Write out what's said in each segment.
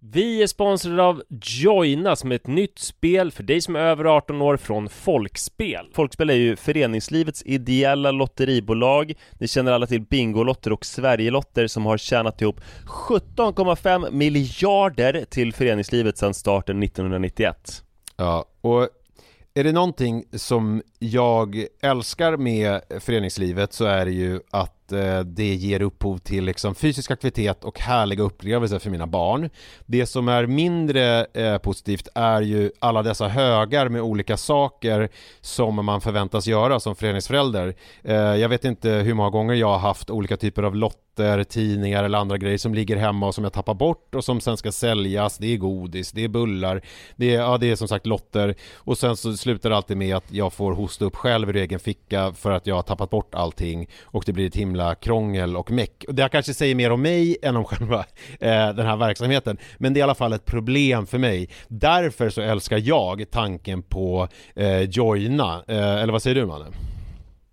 Vi är sponsrade av Joina som är ett nytt spel för dig som är över 18 år från Folkspel. Folkspel är ju föreningslivets ideella lotteribolag. Ni känner alla till Bingolotter och Sverigelotter som har tjänat ihop 17,5 miljarder till föreningslivet sedan starten 1991. Ja, och är det någonting som jag älskar med föreningslivet så är det ju att eh, det ger upphov till liksom fysisk aktivitet och härliga upplevelser för mina barn. Det som är mindre eh, positivt är ju alla dessa högar med olika saker som man förväntas göra som föreningsförälder. Eh, jag vet inte hur många gånger jag har haft olika typer av lotter, tidningar eller andra grejer som ligger hemma och som jag tappar bort och som sen ska säljas. Det är godis, det är bullar, det är, ja, det är som sagt lotter och sen så slutar det alltid med att jag får hosta upp själv ur egen ficka för att jag har tappat bort allting och det blir ett himla krångel och meck. Det här kanske säger mer om mig än om själva eh, den här verksamheten men det är i alla fall ett problem för mig. Därför så älskar jag tanken på eh, Joina, eh, eller vad säger du Manne?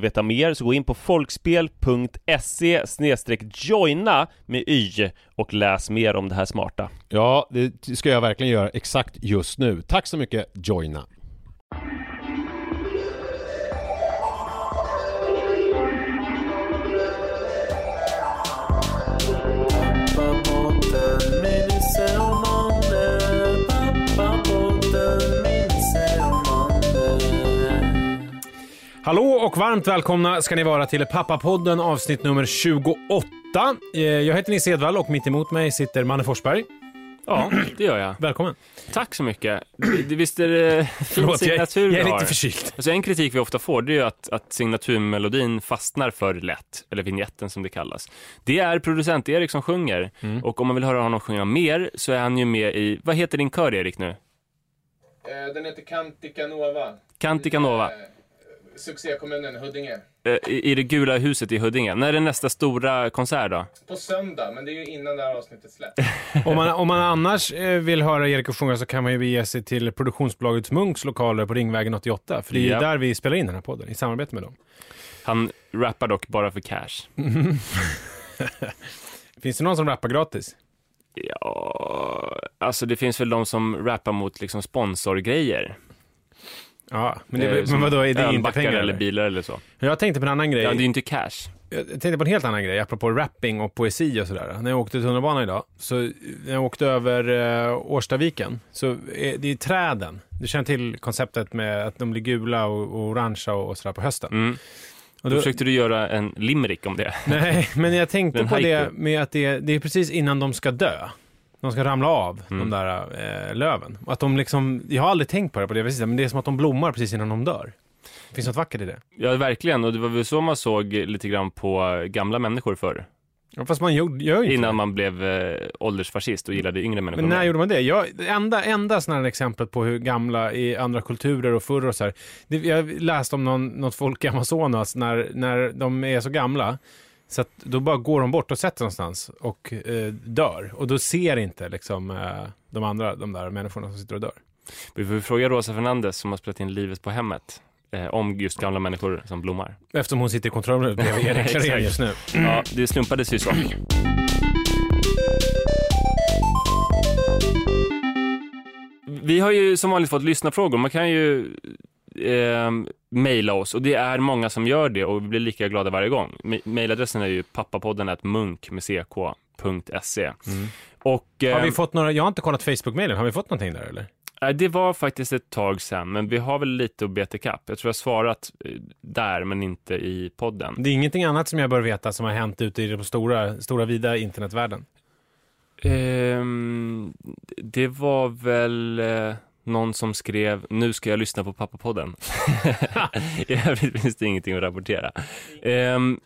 veta mer så gå in på folkspel.se joina med y och läs mer om det här smarta. Ja, det ska jag verkligen göra exakt just nu. Tack så mycket Joina. Hallå och varmt välkomna ska ni vara till Pappapodden avsnitt nummer 28. Eh, Jag heter Nisse Edvall och mitt emot mig sitter Manne Forsberg. Ja, det gör jag. Välkommen. Tack så mycket. Det- Visst är det fin Förlåt, jag, signatur jag vi är lite förkyld. Alltså en kritik vi ofta får det är ju att, att signaturmelodin fastnar för lätt, eller vignetten som det kallas. Det är producent Erik som sjunger Mm. och om man vill höra honom sjunga mer så är han ju med i, vad heter din kör Erik nu? Eh, Den heter Canticanova. Canticanova. Eh, Succékommunen Huddinge. Eh, I i det gula huset i Huddinge. När är nästa stora konsert då? På söndag, men det är ju innan det här avsnittet släpps. Om man, om man annars eh, vill höra Erik sjunga så kan man ju bege sig till produktionsbolaget Munks lokaler på Ringvägen 88. För det är ju Ja. där vi spelar in den här podden, i samarbete med dem. Han rappar dock bara för cash. Finns det någon som rappar gratis? Ja, alltså det finns väl de som rappar mot liksom sponsorgrejer. Ja, men, det, Eh, men vadå, är det inte pengar? eller bilar eller så. Jag tänkte på en annan grej. Ja, det är ju inte cash. Jag tänkte på en helt annan grej, apropå rapping och poesi och sådär. När jag åkte tunnelbana idag, så när jag åkte över eh, Årstaviken, så är det är träden. Du känner till konceptet med att de blir gula och, och orangea och, och sådär på hösten. Mm. Och Då då, försökte du göra en limerick om det. nej, men jag tänkte på det med att det, det är precis innan de ska dö. De ska ramla av, Mm. de där eh, löven. Och att de liksom, jag har aldrig tänkt på det på det viset, men det är som att de blommar precis innan de dör. Finns något vackert i det. Ja, verkligen. Och det var väl så man såg lite grann på gamla människor förr. Ja, fast man gör, gör inte Innan det. man blev eh, åldersfascist och gillade yngre människor. Men när gjorde man det? Jag, det enda, enda sådana här exempel på hur gamla i andra kulturer och förr och så här. Det, jag läste om någon, något folk i Amazonas när, när de är så gamla. Så då bara går de bort och sätter någonstans och eh, dör. Och då ser inte liksom eh, de andra, de där människorna som sitter och dör. Vi får fråga Rosa Fernandez som har spelat in Livet på hemmet. Eh, om just gamla människor som blommar. Eftersom hon sitter i kontrollrummet bredvid Erik Klarén just nu. Ja, det slumpades ju så. Vi har ju som vanligt fått lyssna-frågor. Man kan ju eh, mejla oss och det är många som gör det och vi blir lika glada varje gång. Mejladressen är ju pappapodden munk med ck.se. Och eh, Har vi fått några, jag har inte kollat Facebook-mailen, har vi fått någonting där eller? nej, det var faktiskt ett tag sedan, men vi har väl lite att beta ikapp. Jag tror jag har svarat eh, där, men inte i podden. Det är ingenting annat som jag bör veta som har hänt ute i den stora, stora vida internetvärlden. Ehm, det var väl eh, någon som skrev, nu ska jag lyssna på pappapodden. I övrigt finns det ingenting att rapportera. Ehm,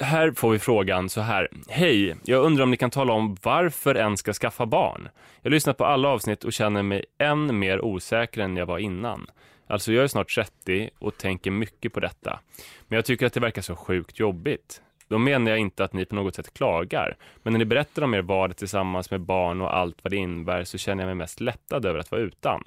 här får vi frågan så här. Hej, jag undrar om ni kan tala om varför en ska skaffa barn? Jag har lyssnat på alla avsnitt och känner mig än mer osäker än jag var innan. Alltså jag är snart 30 och tänker mycket på detta. Men jag tycker att det verkar så sjukt jobbigt. Då menar jag inte att ni på något sätt klagar, men när ni berättar om er vardag tillsammans med barn och allt vad det innebär så känner jag mig mest lättad över att vara utan.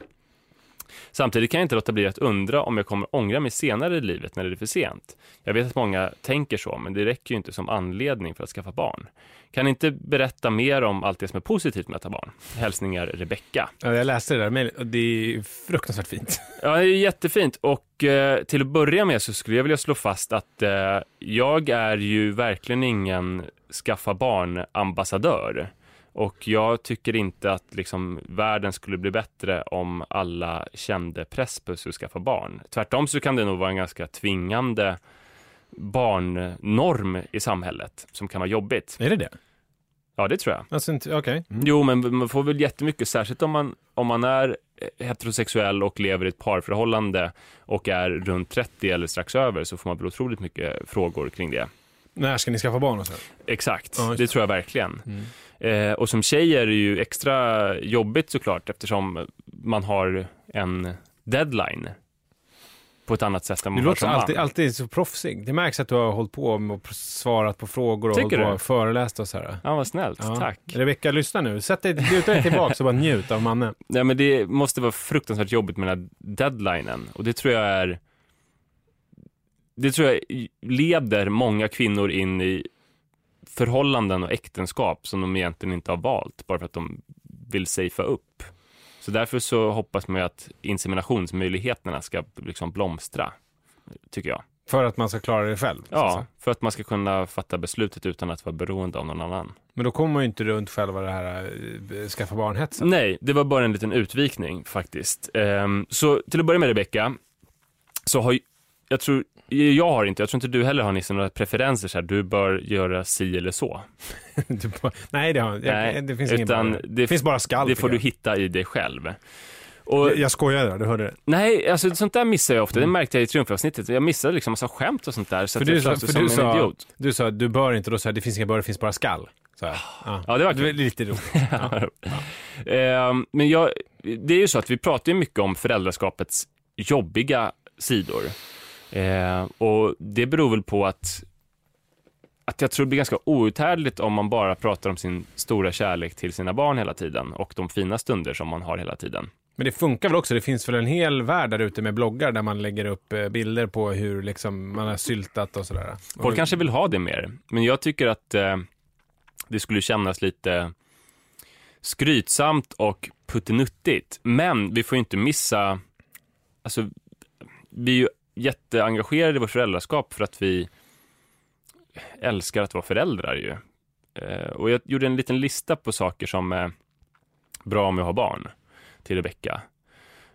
Samtidigt kan jag inte låta bli att undra om jag kommer ångra mig senare i livet när det är för sent. Jag vet att många tänker så, men det räcker ju inte som anledning för att skaffa barn. Kan ni inte berätta mer om allt det som är positivt med att ha barn? Hälsningar Rebecka. Ja, jag läste det där mejlet och det är fruktansvärt fint. Ja, det är jättefint och eh, till att börja med så skulle jag vilja slå fast att eh, jag är ju verkligen ingen skaffa barn-ambassadör. Och jag tycker inte att liksom, världen skulle bli bättre om alla kände press på sig att skaffa barn. Tvärtom så kan det nog vara en ganska tvingande barnnorm i samhället som kan vara jobbigt. Är det det? Ja, det tror jag. Alltså, okej. Mm. Jo, men man får väl jättemycket, särskilt om man, om man är heterosexuell och lever i ett parförhållande och är runt 30 eller strax över så får man väl otroligt mycket frågor kring det. När ska ni skaffa barn och så? Exakt, Ja, det tror jag verkligen. Mm. Eh, och som tjej är det ju extra jobbigt såklart eftersom man har en deadline på ett annat sätt än Du man har låter som man. alltid, alltid så proffsig. Det märks att du har hållit på och svarat på frågor och Tycker hållit på du? och föreläst och så här. Ja, vad snällt. Ja. Tack. Rebecka, lyssna nu. Sätt dig, luta dig tillbaka och bara njut av mannen. Nej, men det måste vara fruktansvärt jobbigt med den här deadlinen. Och det tror jag är... Det tror jag leder många kvinnor in i förhållanden och äktenskap som de egentligen inte har valt, bara för att de vill safea upp. Så därför så hoppas man ju att inseminationsmöjligheterna ska liksom blomstra, tycker jag. För att man ska klara det själv. Ja, för att man ska kunna fatta beslutet utan att vara beroende av någon annan. Men då kommer man ju inte runt själva det här äh, skaffa barnhetsen. Nej, det var bara en liten utvikning faktiskt. Ehm, så till att börja med Rebecka, så har jag tror, jag har inte, jag tror inte du heller har Nisse några preferenser så här, du bör göra si eller så. Bara- Nej, det, har, jag, Nej, det finns ingen utan bara, det- det finns bara skall. det får tycker du jag. hitta i dig själv. Och, Jag, jag skojar där, du hörde det. nej, alltså sånt där missar jag ofta, det märkte jag i triumfavsnittet. Jag missade liksom massa skämt och sånt där, så För du jag sa- för som du en sa- idiot. Du sa du bör inte, då sa jag det finns inga bör, det finns bara skall. Ja. Ja, det var kul. lite roligt. Eh, Men jag, det är ju så att vi pratar ju mycket om föräldraskapets jobbiga sidor. Eh, och det beror väl på att, att jag tror det blir ganska outhärdligt om man bara pratar om sin stora kärlek till sina barn hela tiden och de fina stunder som man har hela tiden. Men det funkar väl också? Det finns väl en hel värld där ute med bloggar där man lägger upp eh, bilder på hur liksom man har syltat och sådär. Folk kanske vill ha det mer, men jag tycker att eh, det skulle kännas lite skrytsamt och puttinuttigt. Men vi får ju inte missa, alltså vi är ju jätteengagerade i vårt föräldraskap för att vi älskar att vara föräldrar ju. Eh, och jag gjorde en liten lista på saker som är bra om jag har barn till Rebecka.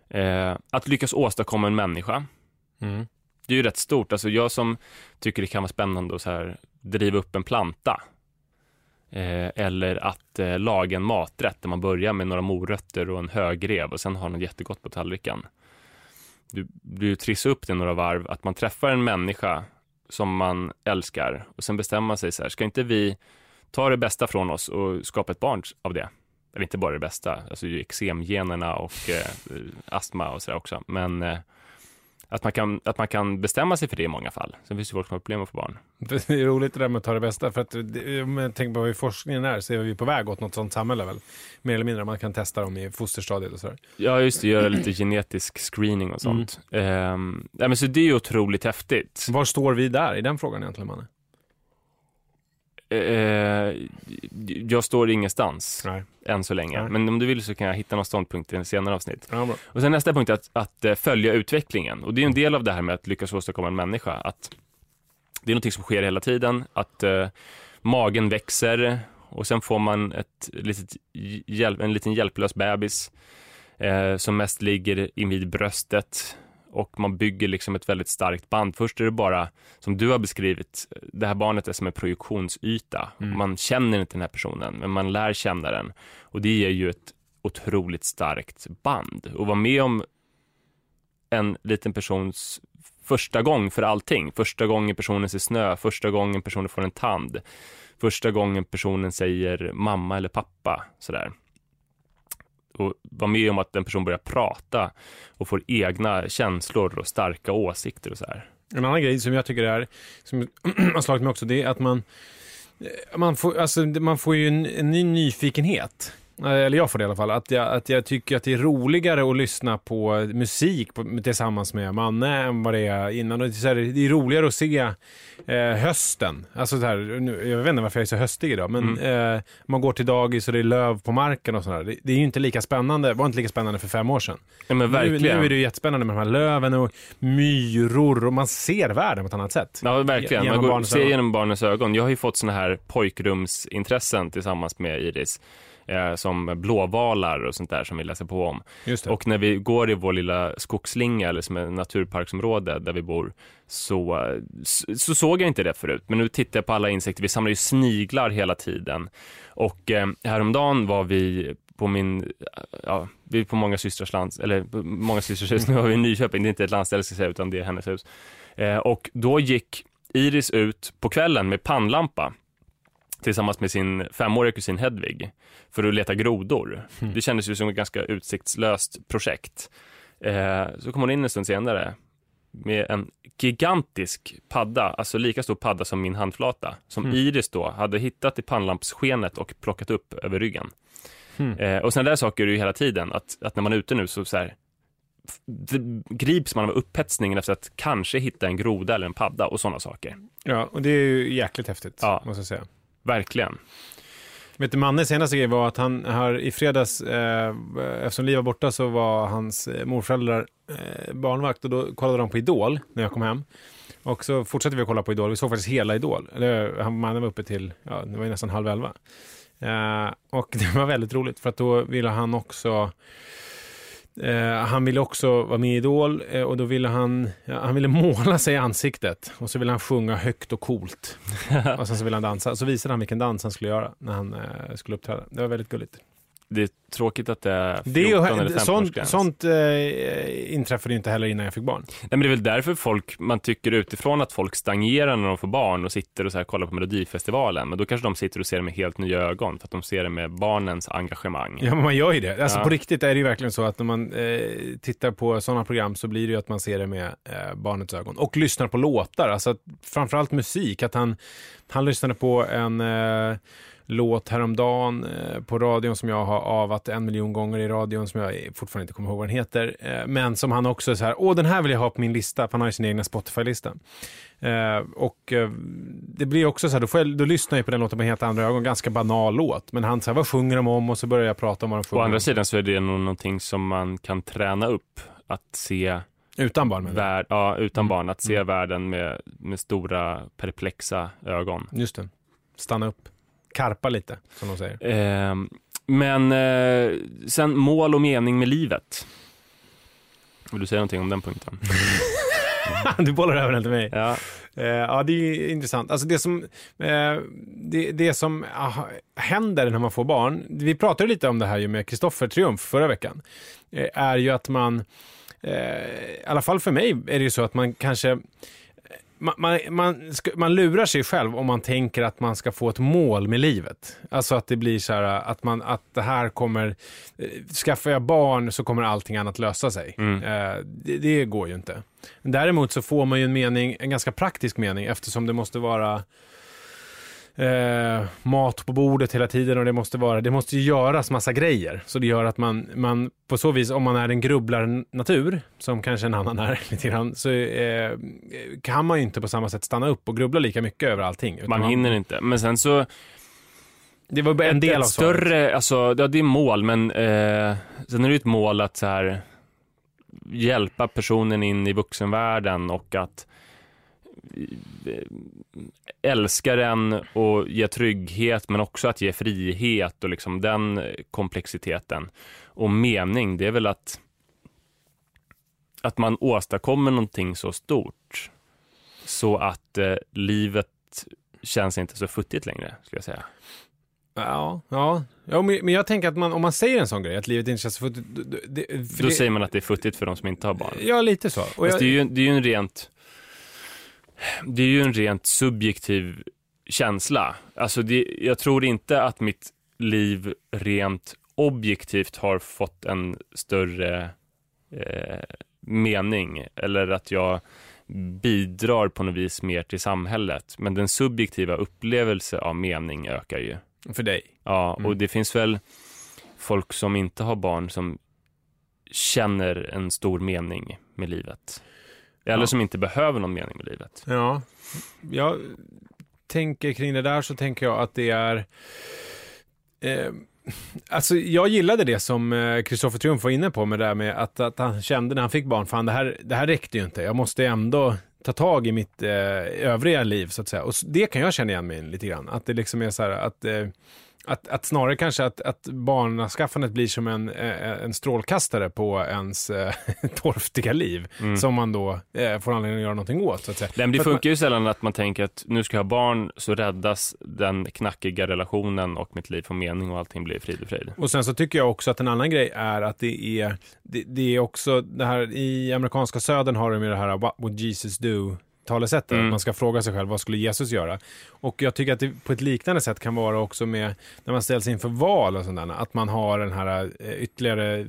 Eh, att lyckas åstadkomma en människa. Mm. Det är ju rätt stort. Alltså jag som tycker det kan vara spännande att så här driva upp en planta. Eh, eller att eh, laga en maträtt där man börjar med några morötter och en högrev och sen har något jättegott på tallriken. Du, du trissar upp det några varv, att man träffar en människa som man älskar och sen bestämmer man sig så här, ska inte vi ta det bästa från oss och skapa ett barn av det? Eller inte bara det bästa, alltså ju eksemgenerna och eh, astma och sådär också, men eh, att man, kan, att man kan bestämma sig för det i många fall. Sen finns det folk som har problem att få barn. Det är roligt det där med att ta det bästa. För att om jag tänker på hur forskningen är så är vi på väg åt något sånt samhälle väl. Mer eller mindre. Man kan testa dem i fosterstadiet och sådär. Ja, just det, göra lite genetisk screening och sånt. Ehm, ja, men så det är ju otroligt häftigt. Var står vi där i den frågan egentligen, Manne? Eh, jag står ingenstans Nej. än så länge, Nej. men om du vill så kan jag hitta någon ståndpunkt i en senare avsnitt. Ja. Och sen nästa punkt är att, att eh, följa utvecklingen. Och det är en del av det här med att lyckas åstadkomma en människa. Att det är något som sker hela tiden. Att eh, magen växer och sen får man ett litet, hjäl- en liten hjälplös bebis eh, som mest ligger invid bröstet. Och man bygger liksom ett väldigt starkt band. Först är det bara, som du har beskrivit, det här barnet är som en projektionsyta. Man känner inte den här personen, men man lär känna den. Och det ger ju ett otroligt starkt band. Och vara med om en liten persons första gång för allting. Första gången personen ser snö, första gången personen får en tand, första gången personen säger mamma eller pappa. Sådär. Och vara med om att en person börjar prata och får egna känslor och starka åsikter och så här. En annan grej som jag tycker är, som har slagit mig också, det är att man, eh, man, får, alltså, man får ju en, en ny nyfikenhet. Eh, Eller jag får det i alla fall. Att jag, att jag tycker att det är roligare att lyssna på musik på, tillsammans med Manne än vad det är innan. Det, är här, det är roligare att se eh, hösten. Alltså så här, nu, jag vet inte varför jag är så höstig idag, men eh, man går till dagis och det är löv på marken och sådär. Det, det är ju inte lika spännande, var inte lika spännande för fem år sedan. Ja, men Nu, verkligen. nu är det ju jättespännande med de här löven och myror och man ser världen på ett annat sätt. Ja, verkligen. Genom Man går, ser genom barnens ögon. Jag har ju fått såna här pojkrumsintressen tillsammans med Iris. Eh, som blåvalar och sånt där som vi läser på om. Och när vi går i vår lilla skogsslinga, eller som är naturparksområde där vi bor, så, så, så såg jag inte det förut. Men nu tittar jag på alla insekter. Vi samlar ju sniglar hela tiden. Och eh, häromdagen var vi på min, ja, vi är på många systrars lands, eller många systrars hus, nu har vi i Nyköping, det är inte ett landställe ska jag säga, utan det är hennes hus. Eh, och då gick Iris ut på kvällen med pannlampa tillsammans med sin femåriga kusin Hedvig för att leta grodor. Det kändes ju som ett ganska utsiktslöst projekt. Eh, så kom hon in en stund senare med en gigantisk padda, alltså lika stor padda som min handflata, som Iris då hade hittat i pannlampsskenet och plockat upp över ryggen. Eh, och sådana där saker är det ju hela tiden, att, att när man är ute nu så, så här, grips man av upphetsningen efter att kanske hitta en groda eller en padda och sådana saker. Ja, och det är ju jäkligt häftigt, Ja. måste jag säga. Verkligen. Vet du, Mannes senaste grej var att han här i fredags, eh, eftersom Liv var borta så var hans eh, morföräldrar eh, barnvakt och då kollade de på Idol när jag kom hem. Och så fortsatte vi att kolla på Idol. Vi såg faktiskt hela Idol. Eller, eh, han mannen var uppe till, ja, det var ju nästan halv elva. Eh, och det var väldigt roligt för att då ville han också han ville också vara med i Idol eh, och då ville han, ja, han ville måla sig i ansiktet och så ville han sjunga högt och coolt. och sen så ville han dansa. Så visade han vilken dans han skulle göra när han eh, skulle uppträda. Det var väldigt gulligt. Det är tråkigt att det är 14 Det eller är, 15 sånt sånt eh, inträffade inte heller innan jag fick barn. Nej, men det är väl därför folk, man tycker utifrån att folk stagnerar när de får barn och sitter och så här kollar på Melodifestivalen. Men då kanske de sitter och ser det med helt nya ögon för att de ser det med barnens engagemang. Ja, men man gör ju det. Alltså Ja. på riktigt är det ju verkligen så att när man eh, tittar på sådana program så blir det ju att man ser det med eh, barnets ögon. Och lyssnar på låtar, alltså att, framförallt musik. Att han, han lyssnade på en eh, låt häromdagen eh, på radion som jag har avat en miljon gånger i radion som jag fortfarande inte kommer ihåg vad den heter. Eh, men som han också är så här, åh den här vill jag ha på min lista, för han har ju sin egna Spotify-lista. Eh, och det blir också så här, då, får jag, då lyssnar jag på den låten med helt andra ögon, ganska banal låt. Men han säger, vad sjunger de om? Och så börjar jag prata om vad de Å sjunger andra om. sidan så är det nog någonting som man kan träna upp. Att se Utan barn värld, ja, utan Mm. barn, att se Mm. världen med, med stora perplexa ögon. Just det. Stanna upp. Karpa lite, som de säger. Ehm, men eh, sen mål och mening med livet. Vill du säga någonting om den punkten? du bollar över den till mig. Ja, Eh, ja, det är intressant. Alltså det som, eh, det, det som ah, händer när man får barn, vi pratade lite om det här ju med Kristoffer Triumf förra veckan, eh, är ju att man, eh, i alla fall för mig är det ju så att man kanske man, man, man, lurar sig själv om man tänker att man ska få ett mål med livet. Alltså att det blir så här att, man, att det här kommer, eh, skaffar jag barn så kommer allting annat lösa sig. Mm. Eh, det, det går ju inte. Däremot så får man ju en mening, en ganska praktisk mening eftersom det måste vara eh, mat på bordet hela tiden och det måste vara, det måste göras massa grejer. Så det gör att man, man på så vis, om man är en grubblar-natur, som kanske en annan är lite grann, så eh, kan man ju inte på samma sätt stanna upp och grubbla lika mycket över allting. Man hinner inte. Men sen så, Det var en ett, del av ett större, alltså, ja, det är mål, men eh, sen är det ju ett mål att så här, hjälpa personen in i vuxenvärlden och att älska den och ge trygghet, men också att ge frihet och liksom den komplexiteten. Och mening, det är väl att att man åstadkommer någonting så stort så att eh, livet känns inte så futtigt längre, skulle jag säga. Ja, ja. ja men jag tänker att man, om man säger en sån grej, att livet inte känns så... Det, det, för Då det- säger man att det är futtigt för de som inte har barn. Ja, lite så. Och jag, det, är ju, det är ju en rent det är ju en rent subjektiv känsla. Alltså det, jag tror inte att mitt liv rent objektivt har fått en större eh, mening eller att jag bidrar på något vis mer till samhället. Men den subjektiva upplevelse av mening ökar ju. för dig. Ja, och Mm. det finns väl folk som inte har barn som känner en stor mening med livet. Eller Ja. som inte behöver någon mening med livet. Ja, jag tänker kring det där så tänker jag att det är... Eh, alltså jag gillade det som Kristoffer Triumf var inne på med det där med att, att han kände när han fick barn, fan det här, det här räckte ju inte. Jag måste ändå ta tag i mitt eh, övriga liv så att säga. Och det kan jag känna igen mig lite grann. Att det liksom är så här att eh, att, att snarare kanske att, att barnaskaffandet blir som en, eh, en strålkastare på ens eh, torftiga liv. Mm. Som man då eh, får anledning att göra någonting åt. Så att säga. Men det att man- funkar ju sällan att man tänker att nu ska jag ha barn så räddas den knackiga relationen och mitt liv får mening och allting blir frid och frid. Och sen så tycker jag också att en annan grej är att det är, det, det är också det här i amerikanska södern har de ju det här What would Jesus do? Talesättet, Mm. att man ska fråga sig själv vad skulle Jesus göra? Och jag tycker att det på ett liknande sätt kan vara också med när man ställs inför val och sådär, att man har den här eh, ytterligare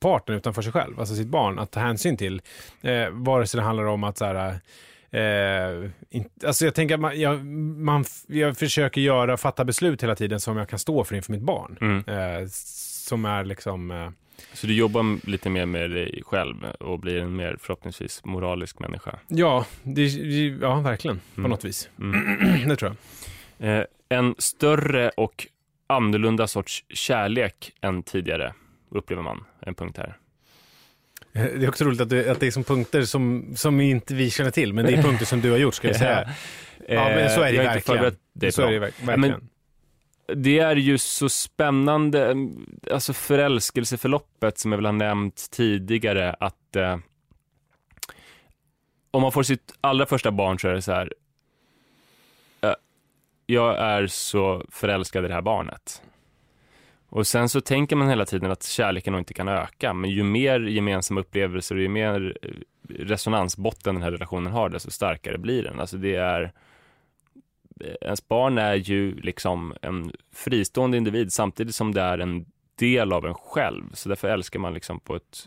parten utanför sig själv, alltså sitt barn, att ta hänsyn till. Eh, vare sig det handlar om att så här, Eh, in, alltså jag tänker att man, jag, man, jag försöker göra, fatta beslut hela tiden som jag kan stå för inför mitt barn. Mm. Eh, som är liksom... Eh, Så du jobbar lite mer med dig själv och blir en mer förhoppningsvis moralisk människa. ja, det, ja, verkligen. På Mm. något vis. Mm. det tror jag. Eh, en större och annorlunda sorts kärlek än tidigare upplever man en punkt här. Eh, Det är också roligt att, du, att det är som punkter som, som inte vi känner till, men det är punkter som du har gjort, ska jag säga. Ja, men så är det jag har inte verkligen. förberett dig så är det verkligen. Det är ju så spännande, mm, alltså förälskelseförloppet som jag väl har nämnt tidigare, att eh, om man får sitt allra första barn så är det så här, eh, jag är så förälskad i det här barnet. Och sen så tänker man hela tiden att kärleken nog inte kan öka, men ju mer gemensamma upplevelser och ju mer eh, resonansbotten den här relationen har, desto starkare blir den. Alltså det är, ens barn är ju liksom en fristående individ samtidigt som det är en del av en själv, så därför älskar man liksom på ett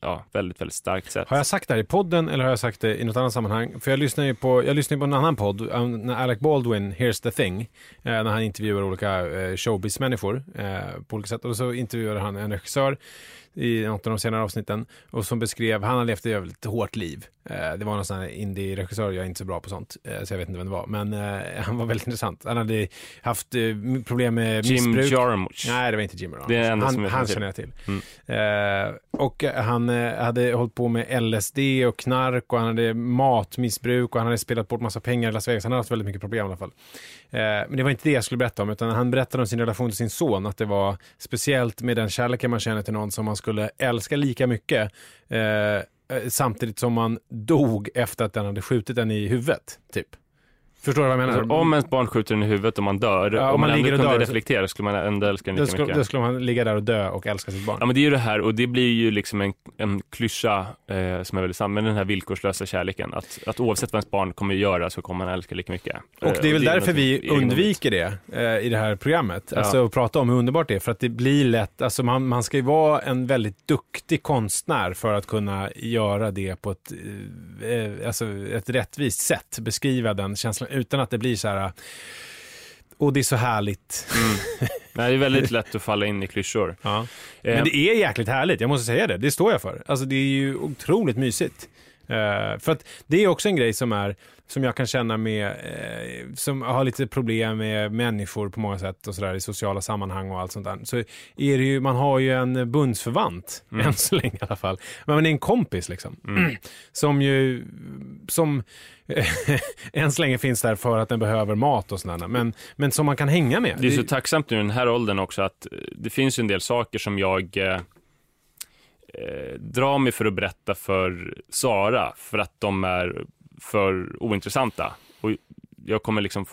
ja, väldigt, väldigt starkt sätt. Har jag sagt det här i podden eller har jag sagt det i något annat sammanhang? För jag lyssnar ju på, jag lyssnar på en annan podd, eh, när Alec Baldwin, Here's the thing, eh, när han intervjuar olika eh, showbiz-människor på olika sätt. Och så intervjuar han en regissör i något av de senare avsnitten och som beskrev, han har levt ett väldigt hårt liv. Eh, det var någon sån här indie-regissör, jag är inte så bra på sånt, eh, så jag vet inte vem det var, men eh, han var väldigt intressant. Han hade haft problem med Jim missbruk. Jarmusch. Nej, det var inte Jim Jarmusch. Det är han, som jag han känner jag till. Eh, och han hade hållit på med LSD och knark och han hade matmissbruk och han hade spelat bort massa pengar i Las Vegas. Han hade haft väldigt mycket problem i alla fall. Men det var inte det jag skulle berätta om, utan han berättade om sin relation till sin son, att det var speciellt med den kärleken man känner till någon som man skulle älska lika mycket, eh, eh, samtidigt som man dog efter att den hade skjutit den i huvudet, typ. Förstår du vad jag menar? Alltså, om ens barn skjuter den i huvudet och man dör, Ja, om man, man ändå ligger och kunde dör, så- reflektera skulle man ändå älska den lika skulle, mycket. då skulle man ligga där och dö och älska sitt barn. Ja men det är ju det här och det blir ju liksom en, en klyscha eh, som är väldigt sann, men den här villkorslösa kärleken. Att, att oavsett vad ens barn kommer att göra så kommer man älska lika mycket. Och Eh, det är väl därför någonting vi egendomligt. undviker det eh, i det här programmet. Ja. Alltså att prata om hur underbart det är. För att det blir lätt, alltså man, man ska ju vara en väldigt duktig konstnär för att kunna göra det på ett, eh, eh, alltså ett rättvist sätt. Beskriva den känslan utan att det blir så här, och det är så härligt. Nej, det är väldigt lätt att falla in i klyschor. Ja. Eh, Men det är jäkligt härligt, jag måste säga det. Det står jag för. Alltså det är ju otroligt mysigt. Eh, för att det är också en grej som är som jag kan känna med, eh, som har lite problem med människor på många sätt och sådär i sociala sammanhang och allt sånt där. Så är det ju, man har ju en bundsförvant, än så länge i alla fall. Men man är en kompis liksom. Som ju, som än så länge finns där för att den behöver mat och sådär. Men, men som man kan hänga med. Det är så tacksamt nu i den här åldern också att eh, det finns en del saker som jag eh, eh, drar mig för att berätta för Sara för att de är för ointressanta. Och jag kommer liksom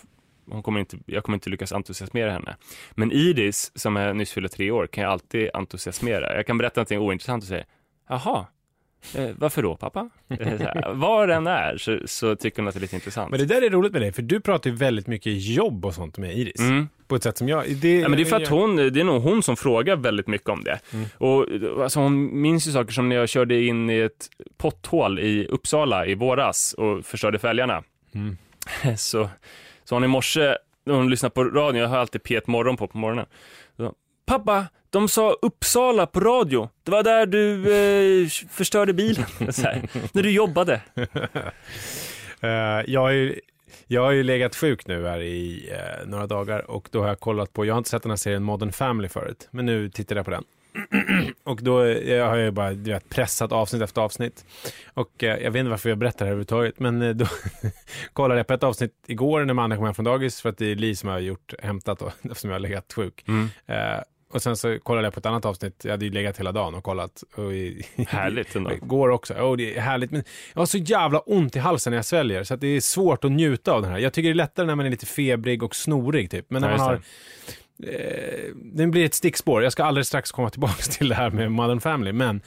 hon kommer inte, jag kommer inte lyckas entusiasmera henne. Men Iris, som är nyss fyllda tre år, kan jag alltid entusiasmera. Jag kan berätta någonting ointressant och säga, jaha, eh, varför då pappa? Eh, här, Var den är så, så tycker hon att det är lite intressant. Men det där är roligt med dig, för du pratar ju väldigt mycket jobb och sånt med Iris. Mm. På ett sätt som jag... Det, Ja, men det är för att hon, det är nog hon som frågar väldigt mycket om det. Och alltså, hon minns ju saker som när jag körde in i ett potthål i Uppsala i våras och förstörde fälgarna. Mm. Så, så hon i morse, när hon lyssnar på radion, jag har alltid P1 morgon på på morgonen. Så, Pappa, de sa Uppsala på radio. Det var där du eh, förstörde bilen. Här, när du jobbade. Eh, jag, ju, jag har ju legat sjuk nu här i eh, några dagar och då har jag kollat på, jag har inte sett den här serien Modern Family förut, men nu tittar jag på den. och då eh, har jag ju bara du vet, pressat avsnitt efter avsnitt. Och eh, jag vet inte varför jag berättar det här överhuvudtaget, men eh, då kollade jag på ett avsnitt igår när Manne kom hem från dagis, för att det är Li som har gjort, hämtat då, eftersom jag har legat sjuk. Mm. Och sen så kollade jag på ett annat avsnitt, jag hade ju legat hela dagen och kollat. Och i, Härligt ändå. Går också. Oh, det är härligt. Men jag har så jävla ont i halsen när jag sväljer så det är svårt att njuta av den här. Jag tycker det är lättare när man är lite febrig och snorig typ. Men när Ja, man har... Eh, det blir ett stickspår. Jag ska alldeles strax komma tillbaka till det här med Modern Family. Men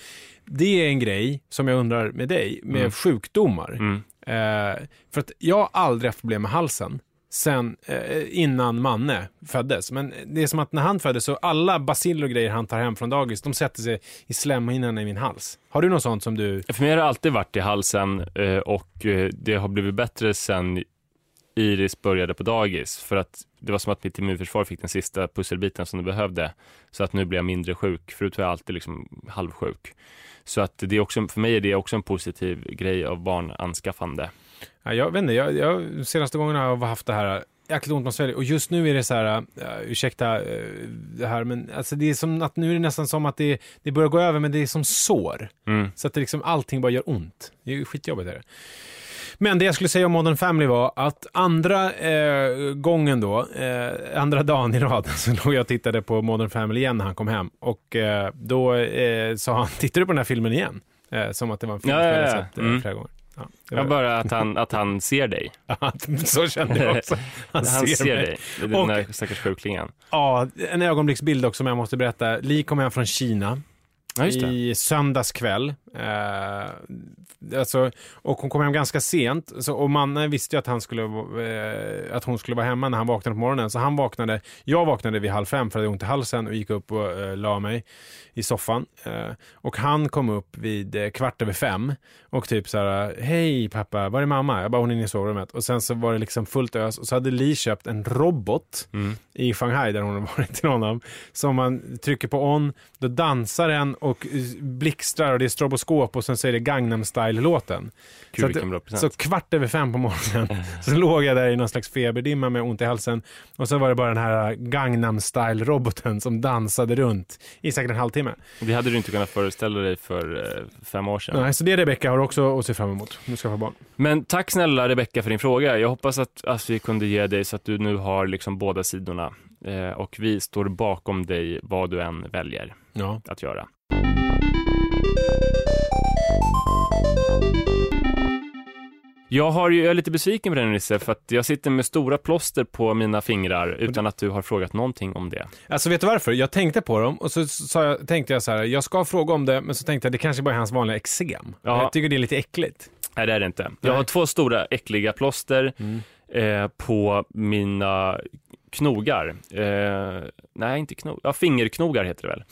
det är en grej som jag undrar med dig, med Mm. sjukdomar. Mm. Eh, för att jag har aldrig haft problem med halsen sen eh, innan Manne föddes. Men det är som att när han föddes så alla baciller och grejer han tar hem från dagis, de sätter sig i slemhinnan i min hals. Har du något sånt som du... För mig har det alltid varit i halsen eh, och eh, det har blivit bättre sen Iris började på dagis. För att det var som att mitt immunförsvar fick den sista pusselbiten som det behövde. Så att nu blir jag mindre sjuk. Förut var jag alltid liksom halvsjuk. Så att det är också, för mig är det också en positiv grej av barnanskaffande. Ja, jag vet inte, jag, jag, senaste gångerna har jag haft det här jäkligt ont man sväljer och just nu är det så här, uh, ursäkta uh, det här, men alltså det är som att nu är det nästan som att det, det börjar gå över, men det är som sår. Mm. Så att det liksom, allting bara gör ont. Det är skitjobbigt. Är det. Men det jag skulle säga om Modern Family var att andra eh, gången då, eh, andra dagen i rad, så låg jag och tittade på Modern Family igen när han kom hem. Och eh, då eh, sa han, tittar du på den här filmen igen? Eh, som att det var en film Ja, som ja, jag ja. sett eh, Mm. flera gånger. Ja, det Ja, var- bara att han, att han ser dig. så kände jag också. Han, Han ser, mig. dig. Den Och- där stackars sjuklingen. Ja, en ögonblicksbild också som jag måste berätta. Li kom hem från Kina Ja, i söndags kväll. Eh, alltså, och hon kom hem ganska sent. Så, och mannen visste ju att, han skulle, eh, att hon skulle vara hemma när han vaknade på morgonen. Så han vaknade, jag vaknade vid halv fem för att jag hade ont i halsen och gick upp och eh, la mig i soffan. Eh, och han kom upp vid eh, kvart över fem och typ så här, hej pappa, var är mamma? Jag bara, hon är inne i sovrummet. Och sen så var det liksom fullt ös och så hade Li köpt en robot Mm. i Shanghai där hon har varit till honom. Som man trycker på on, då dansar den och eh, blixtrar och det är stroboskop och sen så är det Gangnam style-låten. Så, att, så kvart över fem på morgonen så låg jag där i någon slags feberdimma med ont i halsen och så var det bara den här Gangnam style-roboten som dansade runt i säkert en halvtimme. Det hade du inte kunnat föreställa dig för eh, fem år sedan. Nej, så det Rebecca har också att se fram emot. Nu ska få barn. Men tack snälla Rebecka för din fråga. Jag hoppas att, att vi kunde ge dig så att du nu har liksom båda sidorna. Eh, och vi står bakom dig vad du än väljer Ja. att göra. Jag, har ju, jag är lite besviken på dig Nisse, för att jag sitter med stora plåster på mina fingrar utan att du har frågat någonting om det. Alltså vet du varför? Jag tänkte på dem och så sa jag, tänkte jag så här, jag ska fråga om det, men så tänkte jag det kanske bara är hans vanliga eksem. Ja. Jag tycker det är lite äckligt. Nej, det är det inte. Jag har två stora äckliga plåster Mm. eh, på mina knogar. Eh, nej, inte knogar. Ja, fingerknogar heter det väl.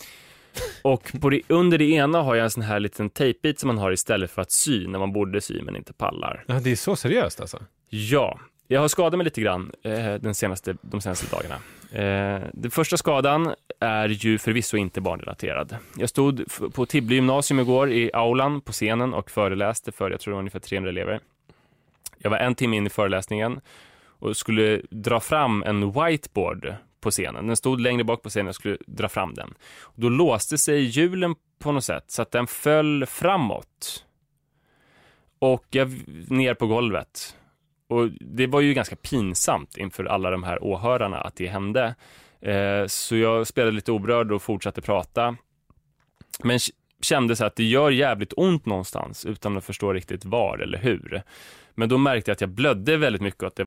Och det, under det ena har jag en sån här liten tejpbit som man har istället för att sy när man borde sy men inte pallar. Ja, det är så seriöst alltså? Ja, jag har skadat mig lite grann eh, den senaste, de senaste dagarna. Eh, den första skadan är ju förvisso inte barnrelaterad. Jag stod på Tibble gymnasium igår i aulan på scenen och föreläste för, jag tror ungefär 300 elever. Jag var en timme in i föreläsningen och skulle dra fram en whiteboard på scenen. Den stod längre bak på scenen, jag skulle dra fram den. Då låste sig hjulen på något sätt så att den föll framåt. Och jag ner på golvet. Och det var ju ganska pinsamt inför alla de här åhörarna att det hände. Eh, så jag spelade lite oberörd och fortsatte prata. Men kände så att det gör jävligt ont någonstans utan att förstå riktigt var eller hur. Men då märkte jag att jag blödde väldigt mycket och att det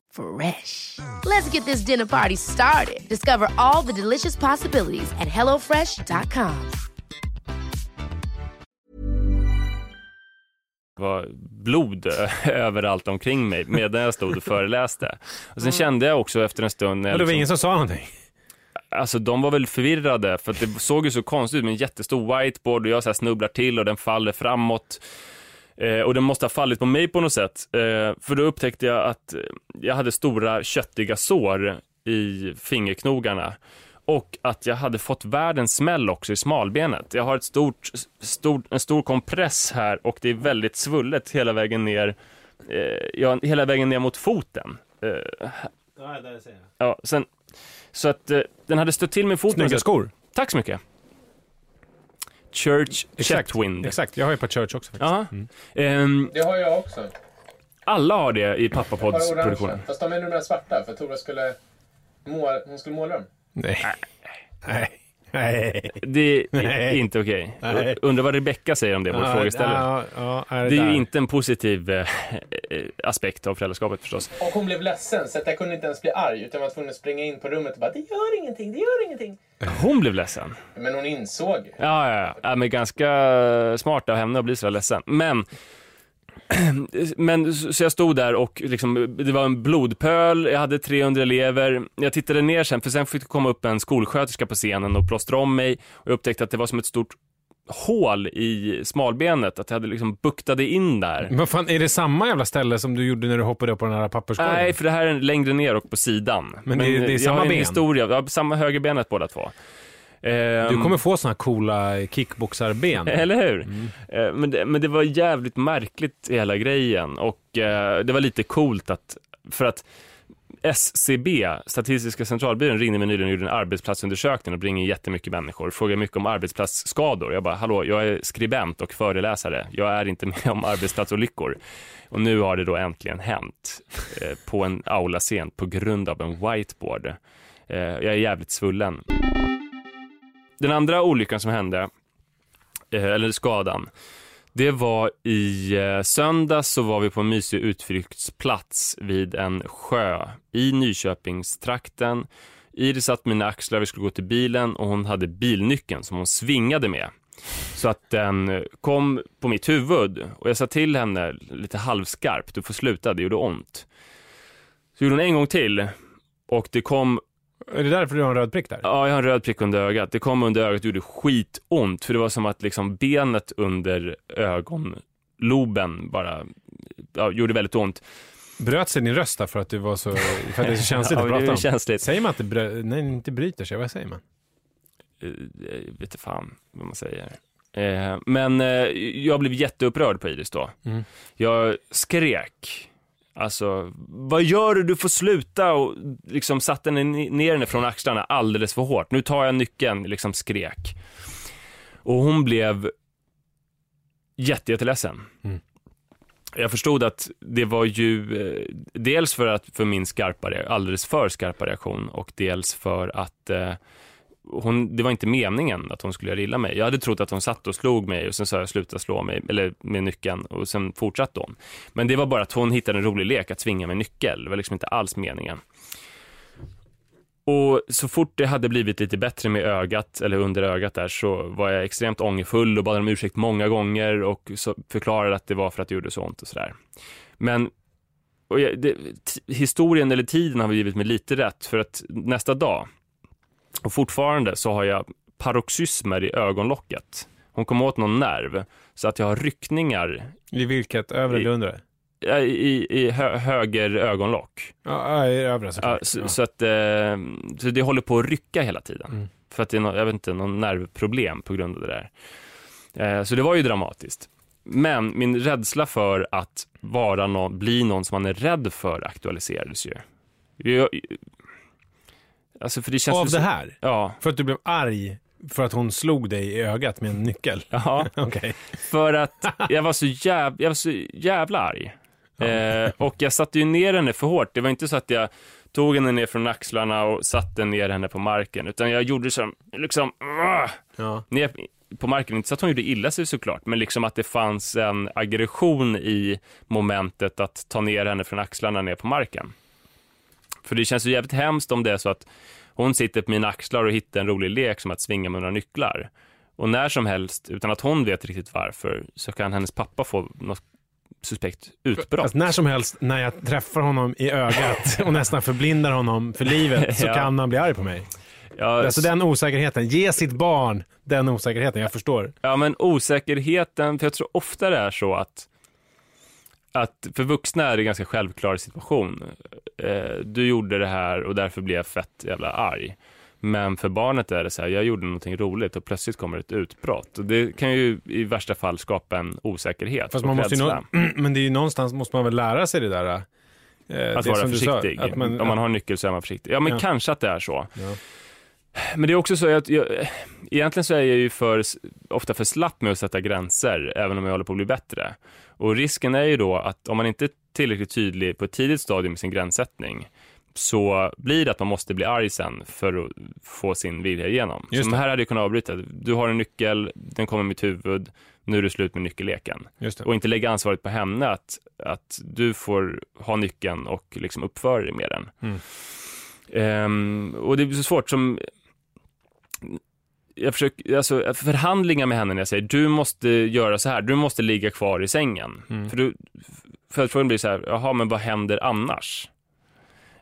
Fresh. Let's get this dinner party started. Discover all the delicious possibilities at hellofresh.com. var blod överallt omkring mig medan jag stod och föreläste. Och sen kände jag också efter en stund, när det var liksom, ingen som sa någonting? alltså de var väl förvirrade för att det såg ju så konstigt ut med en jättestor whiteboard och jag så här snubblar till och den faller framåt. Eh, och den måste ha fallit på mig på något sätt. Eh, för då upptäckte jag att jag hade stora köttiga sår i fingerknogarna. Och att jag hade fått världens smäll också i smalbenet. Jag har ett stort, stort, en stor kompress här och det är väldigt svullet hela vägen ner, eh, ja, hela vägen ner mot foten. Eh, ja, sen, så att eh, den hade stött till min fot. Snygga skor. Tack så mycket. Church Chetwind. Exakt, jag har ju på Church också faktiskt. Ja. Ehm, Det har jag också. alla har det i Ett par Pappapods orangea. produktion. Fast de är numera svarta för Tora skulle måla, hon skulle måla dem. Nej. Nej. Nej. Det är Nej. inte okej. Nej. Undrar vad Rebecca säger om det, vår frågeställare. Ja, ja, är Det är ju inte en positiv eh, eh, aspekt av föräldraskapet förstås. Och hon blev ledsen så att jag kunde inte ens bli arg utan var tvungen att springa in på rummet och bara det gör ingenting, det gör ingenting. Hon blev ledsen. Men hon insåg ju. Ja, ja, ja. ja men ganska smart av henne att bli så ledsen. Men men så jag stod där och liksom, det var en blodpöl, jag hade 300 elever. Jag tittade ner sen, för sen fick det komma upp en skolsköterska på scenen och plåstra om mig. Och jag upptäckte att det var som ett stort hål i smalbenet, att jag hade liksom buktade in där. Men vad fan, är det samma jävla ställe som du gjorde när du hoppade upp på den här papperskorgen? Nej, för det här är längre ner och på sidan. Men det är- det är jag samma har en ben? historia, jag har samma högerbenet båda två. Du Ehm, kommer få såna här coola kickboxarben. Eller hur? Mm. Eh, Men, det, men det var jävligt märkligt hela grejen och eh, det var lite coolt att, för att SCB, Statistiska centralbyrån, ringde mig nyligen och gjorde en arbetsplatsundersökning och ringer jättemycket människor. Frågar mycket om arbetsplatsskador. Jag bara, hallå, jag är skribent och föreläsare. Jag är inte med om arbetsplatsolyckor. Och nu har det då äntligen hänt eh, på en aulascen på grund av en whiteboard. Eh, jag är jävligt svullen. Den andra olyckan som hände, eh, eller skadan, det var i eh, söndags så var vi på en mysig utflyktsplats vid en sjö i Nyköpingstrakten. Iris satt på mina axlar, vi skulle gå till bilen och hon hade bilnyckeln som hon svingade med. Så att den eh, kom på mitt huvud och jag sa till henne lite halvskarpt, du får sluta, det gjorde ont. Så gjorde hon en gång till och det kom är det därför du har en röd prick där? Ja, jag har en röd prick under ögat. Det kom under ögat och gjorde skitont, för det var som att liksom benet under ögonloben bara ja, gjorde väldigt ont. Bröt sig din röst där för att du var så, för att det är så känsligt Ja, att prata om? känsligt. Säger man att det brö, nej, inte bryter sig? Vad säger man? Eh, Jag vet fan vad man säger. Eh, men eh, jag blev jätteupprörd på Iris då. Mm. Jag skrek. Alltså, vad gör du? Du får sluta och liksom satte ner henne från axlarna alldeles för hårt. Nu tar jag nyckeln, liksom skrek. Och hon blev jätte, jätteledsen. Mm. Jag förstod att det var ju eh, dels för att för min skarpa, alldeles för skarpa reaktion och dels för att eh, hon, det var inte meningen att hon skulle göra illa mig. Jag hade trott att hon satt och slog mig och sen sa jag sluta slå mig, eller med nyckeln och sen fortsatte hon. Men det var bara att hon hittade en rolig lek att svinga med nyckel. Det var liksom inte alls meningen. Och så fort det hade blivit lite bättre med ögat, eller under ögat där, så var jag extremt ångerfull och bad om ursäkt många gånger och förklarade att det var för att det gjorde så ont och sådär. Men och jag, det, historien eller tiden har givit mig lite rätt, för att nästa dag, och fortfarande så har jag paroxysmer i ögonlocket. Hon kom åt någon nerv, så att jag har ryckningar I vilket? Övre eller undre? i, i, i hö, höger ögonlock. Ja, ja, i övre Ja, såklart. så, Ja. så att eh, så det håller på att rycka hela tiden. Mm. För att det är någon, jag vet inte, någon nervproblem på grund av det där. Eh, så det var ju dramatiskt. Men min rädsla för att vara någon, bli någon som man är rädd för aktualiserades ju. Jag, alltså för det känns Av så- det här? Ja. För att du blev arg för att hon slog dig i ögat med en nyckel? Ja, Okej. för att jag var så, jäv, jag var så jävla arg. Eh, och jag satte ju ner henne för hårt. Det var inte så att jag tog henne ner från axlarna och satte ner henne på marken, utan jag gjorde så, liksom, Ja. ner på marken. Inte så att hon gjorde illa sig såklart, men liksom att det fanns en aggression i momentet att ta ner henne från axlarna ner på marken. För det känns ju jävligt hemskt om det är så att hon sitter på mina axlar och hittar en rolig lek som att svinga med några nycklar. Och när som helst, utan att hon vet riktigt varför, så kan hennes pappa få något suspekt utbrott. Alltså, när som helst när jag träffar honom i ögat och nästan förblindar honom för livet så Ja. kan han bli arg på mig. Ja, Alltså den osäkerheten, ge sitt barn den osäkerheten, jag förstår. Ja, men osäkerheten, för jag tror ofta det är så att, att för vuxna är det en ganska självklar situation. Eh, du gjorde det här och därför blev jag fett jävla arg. Men för barnet är det så här, jag gjorde någonting roligt och plötsligt kommer ett utbrott. Och det kan ju i värsta fall skapa en osäkerhet Fast man måste nå- men det är ju någonstans måste man väl lära sig det där. eh, Att det vara du sa, försiktig. att man, Om man har en nyckel så är man försiktig. Ja, men Ja. kanske att det är så. Ja. Men det är också så att jag, egentligen så är jag ju för, ofta för slapp med att sätta gränser, även om jag håller på att bli bättre. Och risken är ju då att om man inte är tillräckligt tydlig på ett tidigt stadium med sin gränssättning, så blir det att man måste bli arg sen för att få sin vilja igenom. Just så här hade jag kunnat avbryta. Du har en nyckel, den kommer i mitt huvud, nu är det slut med nyckelleken. Och inte lägga ansvaret på henne att, att du får ha nyckeln och liksom uppföra dig med den. Mm. Ehm, och det är så svårt som... jag försöker, alltså förhandlingar med henne när jag säger du måste göra så här, du måste ligga kvar i sängen. Mm. För du, följdfrågan blir så här, jaha men vad händer annars?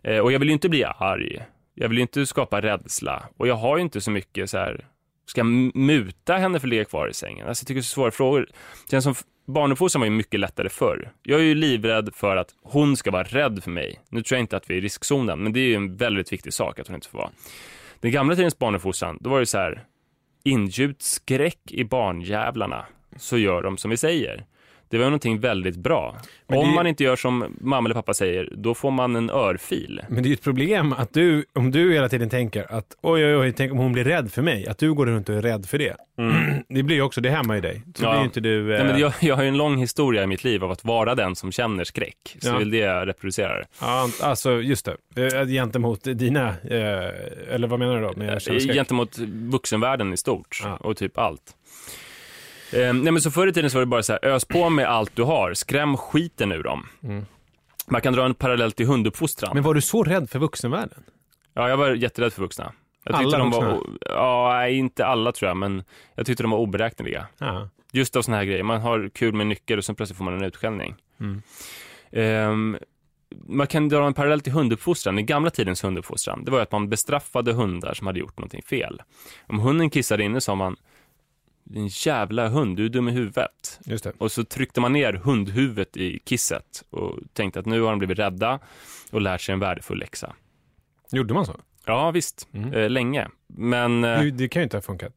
Eh, och jag vill ju inte bli arg, jag vill ju inte skapa rädsla och jag har ju inte så mycket så här, ska jag muta henne för att ligga kvar i sängen? Alltså jag tycker det är så svåra frågor. Det känns som barnuppfostran var ju mycket lättare förr. Jag är ju livrädd för att hon ska vara rädd för mig. Nu tror jag inte att vi är i riskzonen, men det är ju en väldigt viktig sak att hon inte får vara. Den gamla tidens barnuppfostran, då var det så här, ingjut skräck i barnjävlarna, så gör de som vi säger. Det var någonting väldigt bra. Men Om det- man inte gör som mamma eller pappa säger, då får man en örfil. Men det är ju ett problem att du, om du hela tiden tänker att oj, oj, oj, tänk om hon blir rädd för mig. Att du går runt och är rädd för det. Det blir ju också, det hämmar ju dig. Så Ja. blir inte du... Eh, Nej, men jag, jag har ju en lång historia i mitt liv av att vara den som känner skräck. Så Ja. det väl det jag reproducerar. ja, alltså just det. Eh, Gentemot dina, eh, eller vad menar du då? Med känslor? Gentemot vuxenvärlden i stort Ja. och typ allt. Eh, nej men så förr i tiden så var det bara så här, ös på med allt du har, skräm skiten ur dem. Man kan dra en parallell till hunduppfostran. Mm. Men var du så rädd för vuxenvärlden? Ja, jag var jätterädd för vuxna. Jag Alla de var, vuxna? ja, nej, inte alla tror jag, men jag tyckte de var oberäkneliga. Ja. Just av såna här grejer. Man har kul med nyckel och sen plötsligt får man en utskällning. Mm. Ehm, man kan dra en parallell till hunduppfostran. I gamla tidens hunduppfostran, det var att man bestraffade hundar som hade gjort någonting fel. Om hunden kissade inne sa man, din jävla hund, du är dum i huvudet. Och så tryckte man ner hundhuvudet i kisset och tänkte att nu har de blivit rädda och lärt sig en värdefull läxa. Gjorde man så? Ja, visst. Mm. Eh, länge. Men... eh, Det, det kan ju inte ha funkat.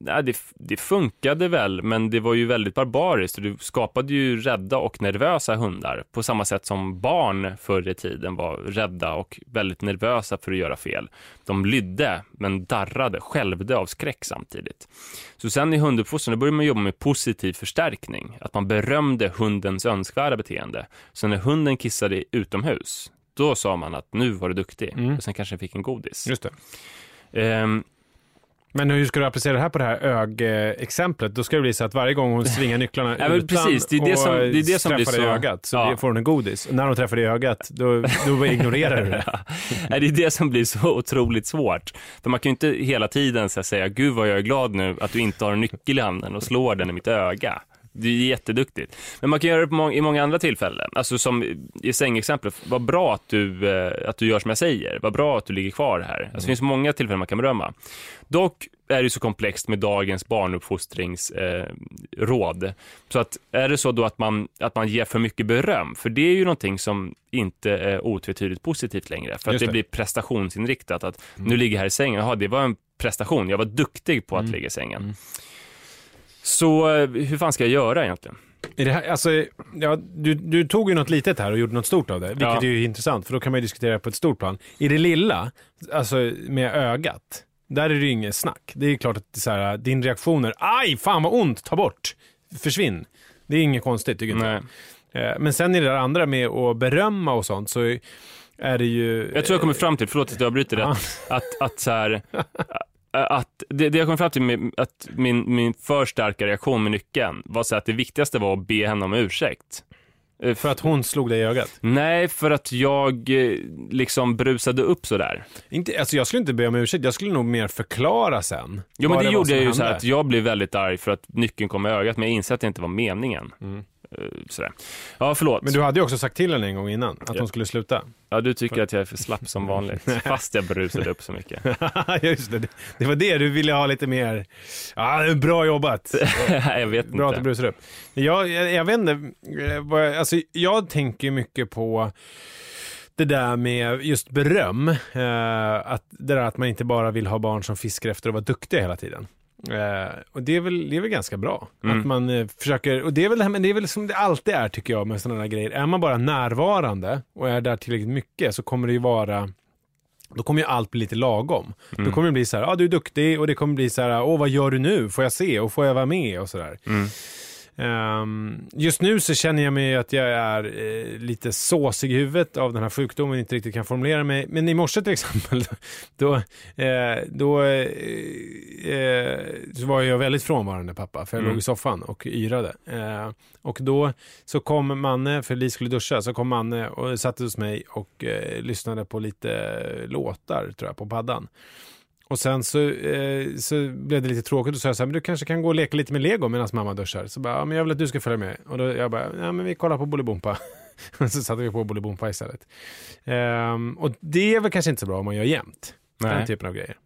Nej, det, det funkade väl, men det var ju väldigt barbariskt och det skapade ju rädda och nervösa hundar på samma sätt som barn förr i tiden var rädda och väldigt nervösa för att göra fel. De lydde, men darrade, skälvde av skräck samtidigt. Så sen i hunduppfostran, började man jobba med positiv förstärkning, att man berömde hundens önskvärda beteende. Så när hunden kissade utomhus, då sa man att nu var du duktig Mm. och sen kanske den fick en godis. Just det. Ehm, Men hur ska du applicera det här på det här ög-exemplet? Då ska det bli så att varje gång hon svingar nycklarna Ja, utan precis. Det är det och som- det är det som blir dig i så- ögat så Ja. får hon en godis. När hon träffar dig i ögat, då, då ignorerar du det. Nej, det är det som blir så otroligt svårt. För man kan ju inte hela tiden så säga, gud vad jag är glad nu att du inte har en nyckel i handen och slår den i mitt öga. Det är jätteduktigt. Men man kan göra det må- i många andra tillfällen. Alltså som i sängexemplet, vad bra att du, eh, att du gör som jag säger. Vad bra att du ligger kvar här. Alltså, Det finns många tillfällen man kan berömma. Dock är det så komplext med dagens barnuppfostringsråd. Eh, så att är det så då att man, att man ger för mycket beröm, för det är ju någonting som inte är otvetydigt positivt längre, för att det, det. blir prestationsinriktat. Att nu ligger jag här i sängen, jaha det var en prestation, jag var duktig på att ligga i sängen. Så eh, hur fan ska jag göra egentligen? Är det här, alltså, ja, du, du tog ju något litet här och gjorde något stort av det, vilket Ja. är ju intressant för då kan man ju diskutera på ett stort plan. I det lilla, alltså med ögat, där är det ju inget snack. Det är klart att det är så här, din reaktion är aj, fan vad ont, ta bort, försvinn. Det är inget konstigt tycker jag. Eh, Men sen i det där andra med att berömma och sånt så är det ju... Jag tror jag kommer fram till, förlåt att jag avbryter det, Ja. att, att så här, att det, det jag kom fram till med att min, min för starka reaktion med nyckeln var så att det viktigaste var att be henne om ursäkt. Eh, För att hon slog dig i ögat? Nej, för att jag eh, liksom brusade upp sådär. Inte, alltså jag skulle inte be om ursäkt, jag skulle nog mer förklara sen. Jo, men det var gjorde jag ju så att jag blev väldigt arg för att nyckeln kom i ögat, men jag insåg att det inte var meningen. Mm. Eh, Sådär. Ja, förlåt. Men du hade ju också sagt till henne en gång innan, att Ja. hon skulle sluta. Ja, du tycker att jag är för slapp som vanligt, fast jag brusade upp så mycket. Just det, det var det du ville ha lite mer. Ja, bra jobbat. jag vet inte. Bra att du brusar upp. Jag, jag, jag vet inte, eh, alltså jag tänker mycket på det där med just beröm. Eh, att det där att man inte bara vill ha barn som fiskar efter att vara duktiga hela tiden. Eh, och det är, väl, det är väl ganska bra. Mm. Att man eh, försöker, och det är väl det här, men det är väl som det alltid är tycker jag med sådana här grejer. Är man bara närvarande och är där tillräckligt mycket så kommer det ju vara då kommer ju allt bli lite lagom. Mm. Då kommer det bli så här, ja ah, du är duktig och det kommer bli så här, åh vad gör du nu? Får jag se och får jag vara med och sådär. Mm. Ehm, just nu så känner jag mig att jag är eh, lite såsig i huvudet av den här sjukdomen, inte riktigt kan formulera mig. Men i morse till exempel, då, eh, då eh, eh, var jag väldigt frånvarande pappa, för jag Mm. låg i soffan och yrade. Och då så kom Manne, för Li skulle duscha, så kom Manne och satte hos mig och lyssnade på lite låtar, tror jag, på paddan. Och sen så, eh, så blev det lite tråkigt och så sa jag så här, men du kanske kan gå och leka lite med lego medan mamma duschar. Så bara, ja, men jag vill att du ska följa med. Och då jag bara, ja men vi kollar på Bolibompa. så satte vi på Bolibompa istället. Ehm, och det är väl kanske inte så bra om man gör jämt. Den Nej. typen av grejer.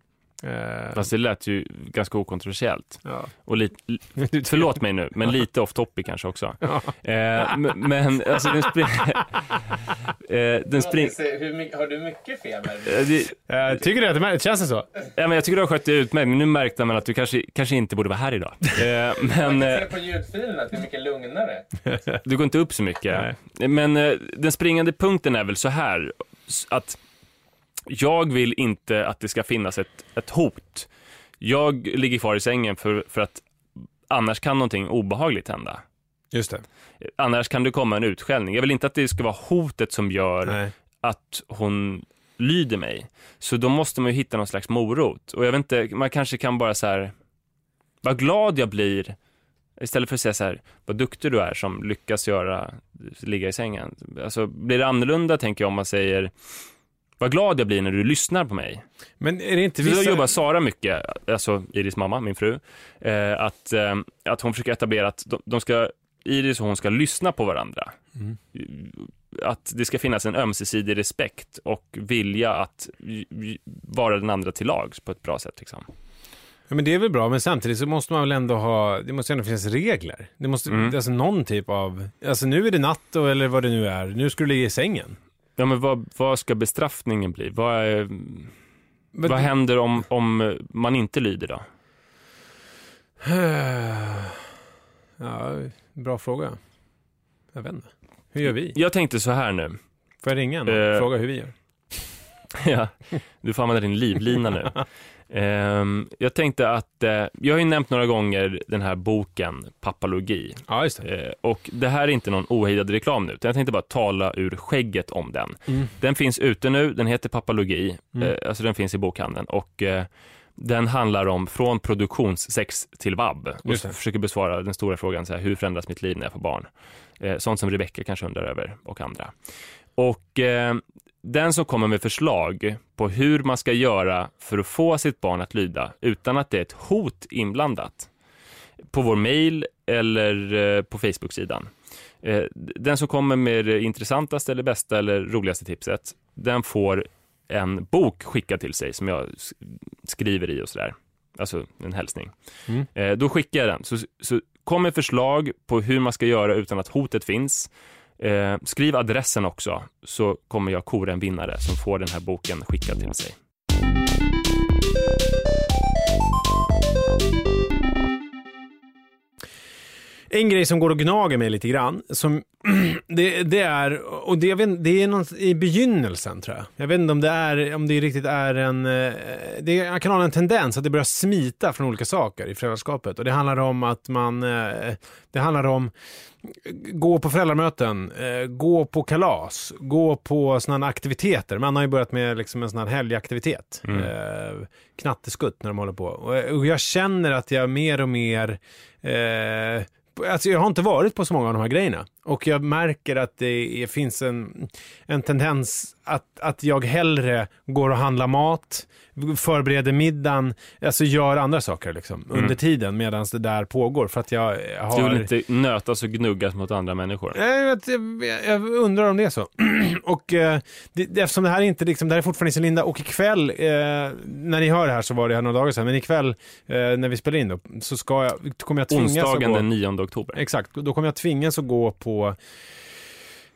Ehm, Fast det lät ju ganska okontroversiellt. ja. Och lite, förlåt mig nu, men lite off topic kanske också. Ja. Eh, men, men alltså den, spring, eh, den spring... Hur, har du mycket feber? eh, det, Eh, tycker du att det mär- känns det så? ja, men jag tycker du har skött det utmärkt, men nu märkte man att du kanske, kanske inte borde vara här idag. Eh, men Man eh, kan se på ljudfilen att det är mycket lugnare. du går inte upp så mycket. Men eh, den springande punkten är väl så här, att jag vill inte att det ska finnas ett, ett hot. Jag ligger kvar i sängen för, för att annars kan någonting obehagligt hända. Just det. Annars kan det komma en utskällning. Jag vill inte att det ska vara hotet som gör Nej. att hon lyder mig. Så då måste man ju hitta någon slags morot. Och jag vet inte, man kanske kan bara så här, vad glad jag blir, istället för att säga så här, vad duktig du är som lyckas göra, ligga i sängen. Alltså blir det annorlunda tänker jag om man säger, vad glad jag blir när du lyssnar på mig. Men är det inte Vissa... Då jobbar Sara mycket, alltså Iris mamma, min fru, eh, att, eh, att hon försöker etablera att de, de ska, Iris och hon ska lyssna på varandra. Mm. Att det ska finnas en ömsesidig respekt och vilja att vara den andra till lags på ett bra sätt. Liksom. Ja, men det är väl bra, men samtidigt så måste man väl ändå ha, det måste ändå finnas regler. Det måste, Mm. alltså någon typ av, alltså nu är det natt då, eller vad det nu är, nu ska du ligga i sängen. Ja, men vad, vad ska bestraffningen bli? Vad, är, Men- vad händer om, om man inte lyder då? Ja, bra fråga. Jag vet inte. Hur gör vi? Jag tänkte så här nu. Får jag ringa någon och Eh. fråga hur vi gör? Ja, du får använda din livlina nu. Ehm, jag tänkte att, eh, jag har ju nämnt några gånger den här boken Pappalogi. Ja, det. Eh, och det här är inte någon ohejdad reklam nu, utan jag tänkte bara tala ur skägget om den. Mm. Den finns ute nu, den heter Pappalogi, Mm. eh, alltså den finns i bokhandeln och den handlar om från produktionssex till vab och försöker besvara den stora frågan, så här, hur förändras mitt liv när jag får barn? Sånt som Rebecca kanske undrar över och andra. Och eh, den som kommer med förslag på hur man ska göra för att få sitt barn att lyda utan att det är ett hot inblandat på vår mail eller eh, på Facebook-sidan. Eh, Den som kommer med det intressantaste eller bästa eller roligaste tipset, den får en bok skickad till sig som jag skriver i och sådär. Alltså en hälsning. Mm. Eh, Då skickar jag den. Så, så kom med förslag på hur man ska göra utan att hotet finns. Eh, skriv adressen också, så kommer jag kora en vinnare som får den här boken skickad till sig. En grej som går och gnager mig lite grann, som det, det är, och det, vet, det är något i begynnelsen tror jag. Jag vet inte om det, är, om det riktigt är en, eh, det jag kan ha en tendens att det börjar smita från olika saker i föräldraskapet. Och det handlar om att man, eh, det handlar om gå på föräldramöten, eh, gå på kalas, gå på sådana aktiviteter. Man har ju börjat med liksom en sån här helgaktivitet. Mm. Eh, knatteskutt när de håller på. Och jag känner att jag mer och mer eh, Alltså jag har inte varit på så många av de här grejerna. Och jag märker att det är, finns en, en tendens att, att jag hellre går och handlar mat, förbereder middagen, alltså gör andra saker liksom, Mm. under tiden medan det där pågår för att jag har... Du vill inte nötas och gnuggas mot andra människor. Jag, vet, jag, jag undrar om det är så. och eh, det, eftersom det här inte liksom, det här är fortfarande i sin linda och ikväll, eh, när ni hör det här så var det här några dagar sedan, men ikväll eh, när vi spelar in då, så ska jag, kommer jag tvingas Onsdagen att gå... den 9 oktober. Exakt, då kommer jag tvingas att gå på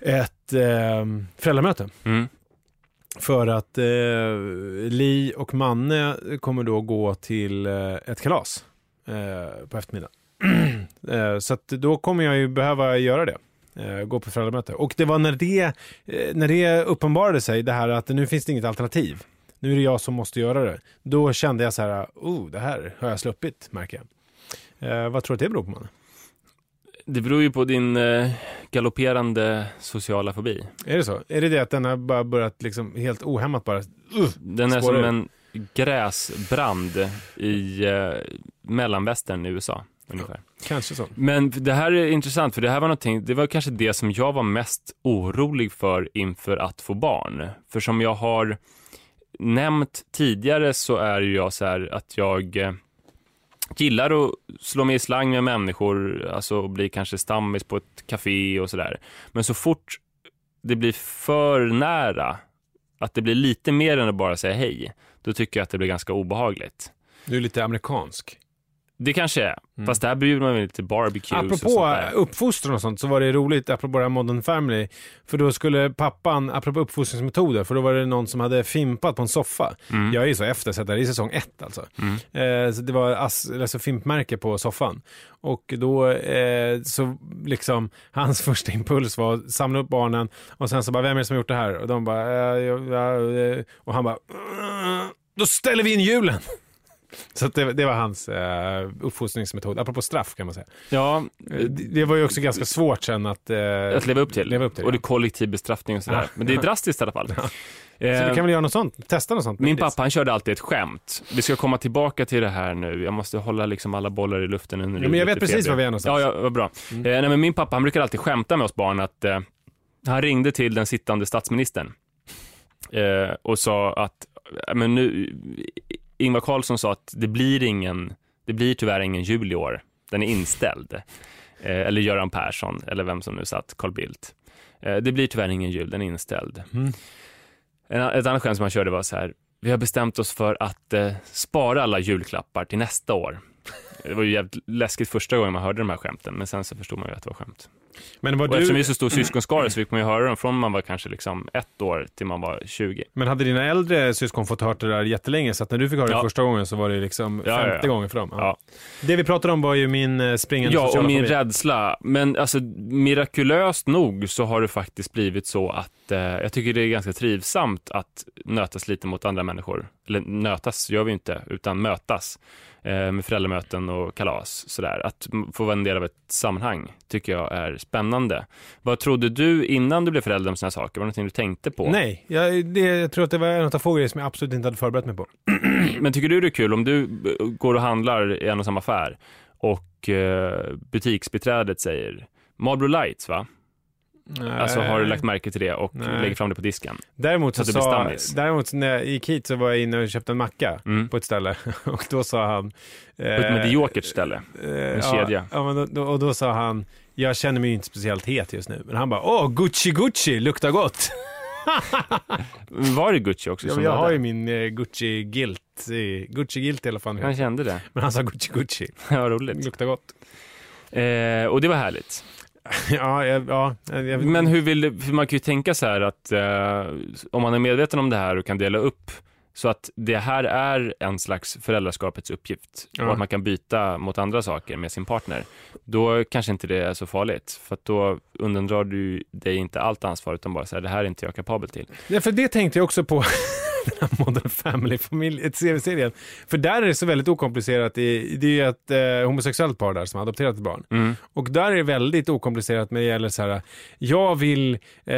ett eh, föräldramöte. Mm. För att eh, Li och Manne kommer då gå till eh, ett kalas eh, på eftermiddagen. eh, så att då kommer jag ju behöva göra det. Eh, gå på föräldramöte. Och det var när det, eh, när det uppenbarade sig, det här att nu finns det inget alternativ. Nu är det jag som måste göra det. Då kände jag så här, oh, det här har jag sluppit, märker jag. Eh, vad tror du att det beror på, Manne? Det beror ju på din eh, galopperande sociala fobi. Är det så? Är det det att den har bara börjat liksom helt ohämmat bara... Uh, Den är som ur. en gräsbrand i eh, mellanvästern i USA. Ungefär. kanske så. Men det här är intressant, för det här var någonting, det var kanske det som jag var mest orolig för inför att få barn. För som jag har nämnt tidigare så är ju jag så här att jag eh, gillar att slå mig i slang med människor, alltså bli kanske stammis på ett café och sådär. Men så fort det blir för nära, att det blir lite mer än att bara säga hej, då tycker jag att det blir ganska obehagligt. Du är lite amerikansk. Det kanske är, fast där bjuder man väl lite barbecues och Apropå där. uppfostran och sånt så var det roligt, apropå det här Modern Family, för då skulle pappan, apropå uppfostringsmetoder, för då var det någon som hade fimpat på en soffa. Mm. Jag är ju så efter, så det är i säsong ett alltså. Eh, så det var ass, alltså fimpmärke på soffan. Och då eh, så liksom, hans första impuls var att samla upp barnen och sen så bara, vem är det som har gjort det här? Och de bara, eh, och han bara, "Mm, då ställer vi in hjulen. Så det, det var hans eh, uppfostringsmetod, apropå straff kan man säga. Ja, Det, det var ju också ganska svårt sen att... Eh, att leva upp till. Leva upp till och det ja. kollektiv bestraffning och sådär. Ja. Men det är drastiskt i alla fall. Så Eh, vi kan väl göra något sånt, testa något sånt. Min pappa han körde alltid ett skämt. Vi ska komma tillbaka till det här nu. Jag måste hålla liksom alla bollar i luften. När Ja, men jag vet precis var vi är någonstans. Ja, ja vad bra. Eh, nej, men min pappa han brukar alltid skämta med oss barn att eh, han ringde till den sittande statsministern eh, och sa att men nu, Ingvar Carlsson sa att det blir ingen, det blir tyvärr ingen jul i år. Den är inställd. Eh, eller Göran Persson, eller vem som nu satt, Carl Bildt. Eh, det blir tyvärr ingen jul, den är inställd. Mm. En, ett annat skämt som han körde var så här, vi har bestämt oss för att eh, spara alla julklappar till nästa år. Det var ju jävligt läskigt första gången man hörde de här skämten, men sen så förstod man ju att det var skämt. Men, var Och eftersom vi du, är så stor syskonskara så fick man ju höra dem från man var kanske liksom ett år till man var 20. men hade dina äldre syskon fått hört det där jättelänge, så att när du fick höra det Ja. första gången så var det liksom Ja, ja, femte ja. gången för dem? Ja. Det vi pratade om var ju min eh, springande Ja, och min fobi. rädsla. Men alltså, mirakulöst nog så har det faktiskt blivit så att eh, jag tycker det är ganska trivsamt att nötas lite mot andra människor. Eller nötas gör vi inte, utan mötas eh, med föräldramöten och kalas. Sådär. Att få vara en del av ett sammanhang tycker jag är spännande. Vad trodde du innan du blev förälder om sådana saker? Var det någonting du tänkte på? Nej, jag, det, jag tror att det var en av få grejer som jag absolut inte hade förberett mig på. Men tycker du det är kul om du eh, går och handlar i en och samma affär och eh, butiksbiträdet säger Marlboro Lights va? Alltså har du lagt märke till det och Nej. lägger fram det på disken? Däremot, så Så sa, däremot när jag gick hit så var jag inne och köpte en macka Mm. på ett ställe och då sa han... På ett mediokert ställe. en kedja. Ja, då, då, och då sa han, jag känner mig ju inte speciellt het just nu. Men han bara, åh, Gucci Gucci, luktar gott. Var det Gucci också Ja, som jag var har det? ju min eh, Gucci Gilt, eh, Gucci Gilt i alla fall. Jag kände det. Men han sa Gucci Gucci, Vad roligt. luktar gott. Eh, och det var härligt. ja, jag, ja, jag, Men hur vill du, för man kan ju tänka så här att eh, om man är medveten om det här och kan dela upp så att det här är en slags föräldraskapets uppgift Ja. och att man kan byta mot andra saker med sin partner. Då kanske inte det är så farligt för då undandrar du dig inte allt ansvar utan bara säger det här är inte jag kapabel till. Ja, för det tänkte jag också på den här Modern Family-familjen, serien. För där är det så väldigt okomplicerat. Det, det är ju ett eh, homosexuellt par där som har adopterat ett barn. Mm. Och där är det väldigt okomplicerat när det gäller så här, jag vill, eh,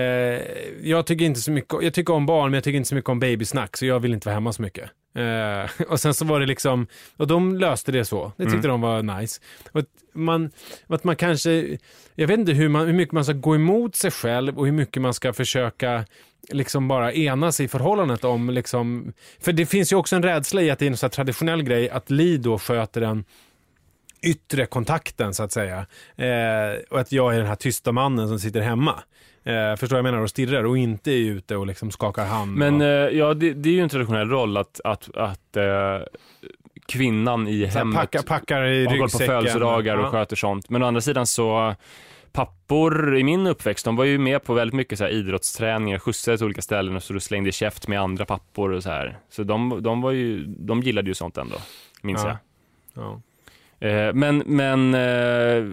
jag tycker inte så mycket, jag tycker om barn men jag tycker inte så mycket om babysnack så jag vill inte vara hemma så mycket. Eh, och sen så var det liksom, och de löste det så. Det tyckte de var nice. Och att man, att man kanske, jag vet inte hur, man, hur mycket man ska gå emot sig själv och hur mycket man ska försöka liksom bara enas i förhållandet om liksom, för det finns ju också en rädsla i att det är en här traditionell grej att Li då sköter den yttre kontakten så att säga. Eh, och att jag är den här tysta mannen som sitter hemma. Eh, förstår jag menar? Och stirrar och inte är ute och liksom skakar hand. Men och, eh, ja, det, det är ju en traditionell roll att, att, att eh, kvinnan i så hemmet packar, packar i har gått på ryggsäcken. födelsedagar och Ja. sköter sånt. Men å andra sidan så pappor i min uppväxt, de var ju med på väldigt mycket så här idrottsträningar, skjutsade till olika ställen och så du slängde käft med andra pappor och så här. Så de, de var ju, de gillade ju sånt ändå, minns Ja. jag. Ja. Eh, men, men eh,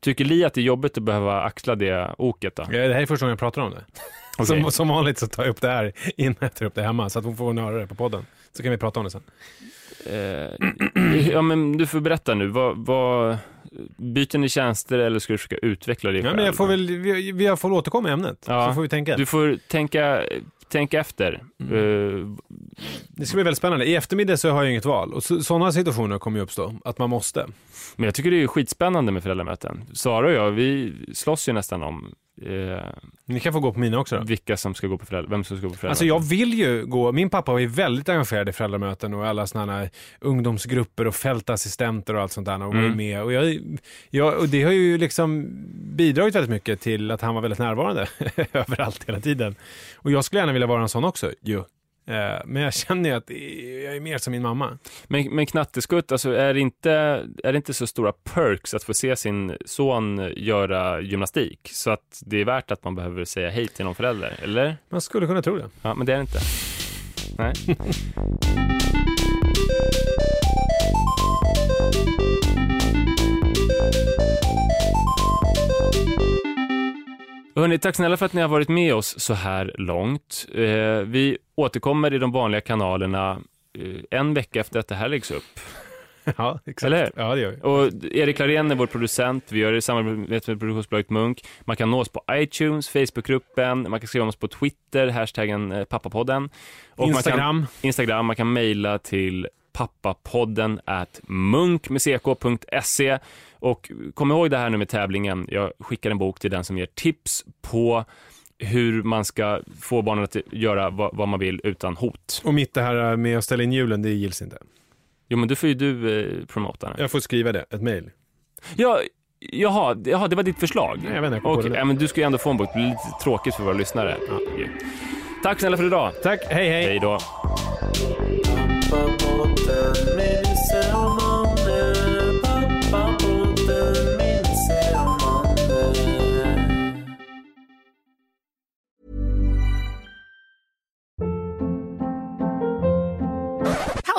tycker Li att det är jobbigt att behöva axla det oket då? Ja, Det här är första gången jag pratar om det. Okej. Som, som vanligt så tar jag upp det här innan jag tar upp det hemma så att hon får höra det på podden. Så kan vi prata om det sen. Eh, ja men du får berätta nu, vad, vad, byter ni tjänster eller ska du försöka utveckla det Ja, själv? men jag får väl, vi, vi får återkomma i ämnet. Ja. Så får vi tänka. Du får tänka, tänka efter. Mm. Eh, Det ska bli väldigt spännande. I eftermiddag så har jag inget val och så, sådana situationer kommer ju uppstå, att man måste. Men jag tycker det är skitspännande med föräldramöten. Sara och jag, vi slåss ju nästan om eh, Ni kan få gå på mina också då. vilka som ska gå på föräldrar, vem som ska gå på föräldramöten. Alltså jag vill ju gå, min pappa var ju väldigt engagerad i föräldramöten och alla sådana här ungdomsgrupper och fältassistenter och allt sånt där och var Mm. med. Och, jag, jag, och det har ju liksom bidragit väldigt mycket till att han var väldigt närvarande överallt hela tiden. Och jag skulle gärna vilja vara en sån också ju. Eh, Men jag känner ju att jag är mer som min mamma. Men, men knatteskutt, alltså är det, inte, är det inte så stora perks att få se sin son göra gymnastik? Så att det är värt att man behöver säga hej till någon förälder, eller? Man skulle kunna tro det. Ja, men det är det inte. Nej. Hörrni, tack snälla för att ni har varit med oss så här långt. Eh, vi återkommer i de vanliga kanalerna eh, en vecka efter att det här läggs upp. Ja, exakt. Eller? Ja, det gör vi. Och Erik Larén är vår producent, vi gör det i samarbete med produktionsbolaget Munk. Man kan nå oss på iTunes, Facebookgruppen, man kan skriva om oss på Twitter, hashtaggen eh, pappapodden. Och Instagram. Man kan, Instagram, man kan mejla till pappapodden at munk med ck.se. Och kom ihåg det här nu med tävlingen, jag skickar en bok till den som ger tips på hur man ska få barnen att göra vad, vad man vill utan hot. Och mitt det här med att ställa in julen, det gills inte. Jo men då får ju du eh, promota. Jag får skriva det, ett mejl. Ja, jaha, jaha, det var ditt förslag? Nej, jag vet inte, jag det. ja, men du ska ju ändå få en bok. Det blir lite tråkigt för våra lyssnare. Ja. Tack snälla för idag. Tack, hej hej. Hej då.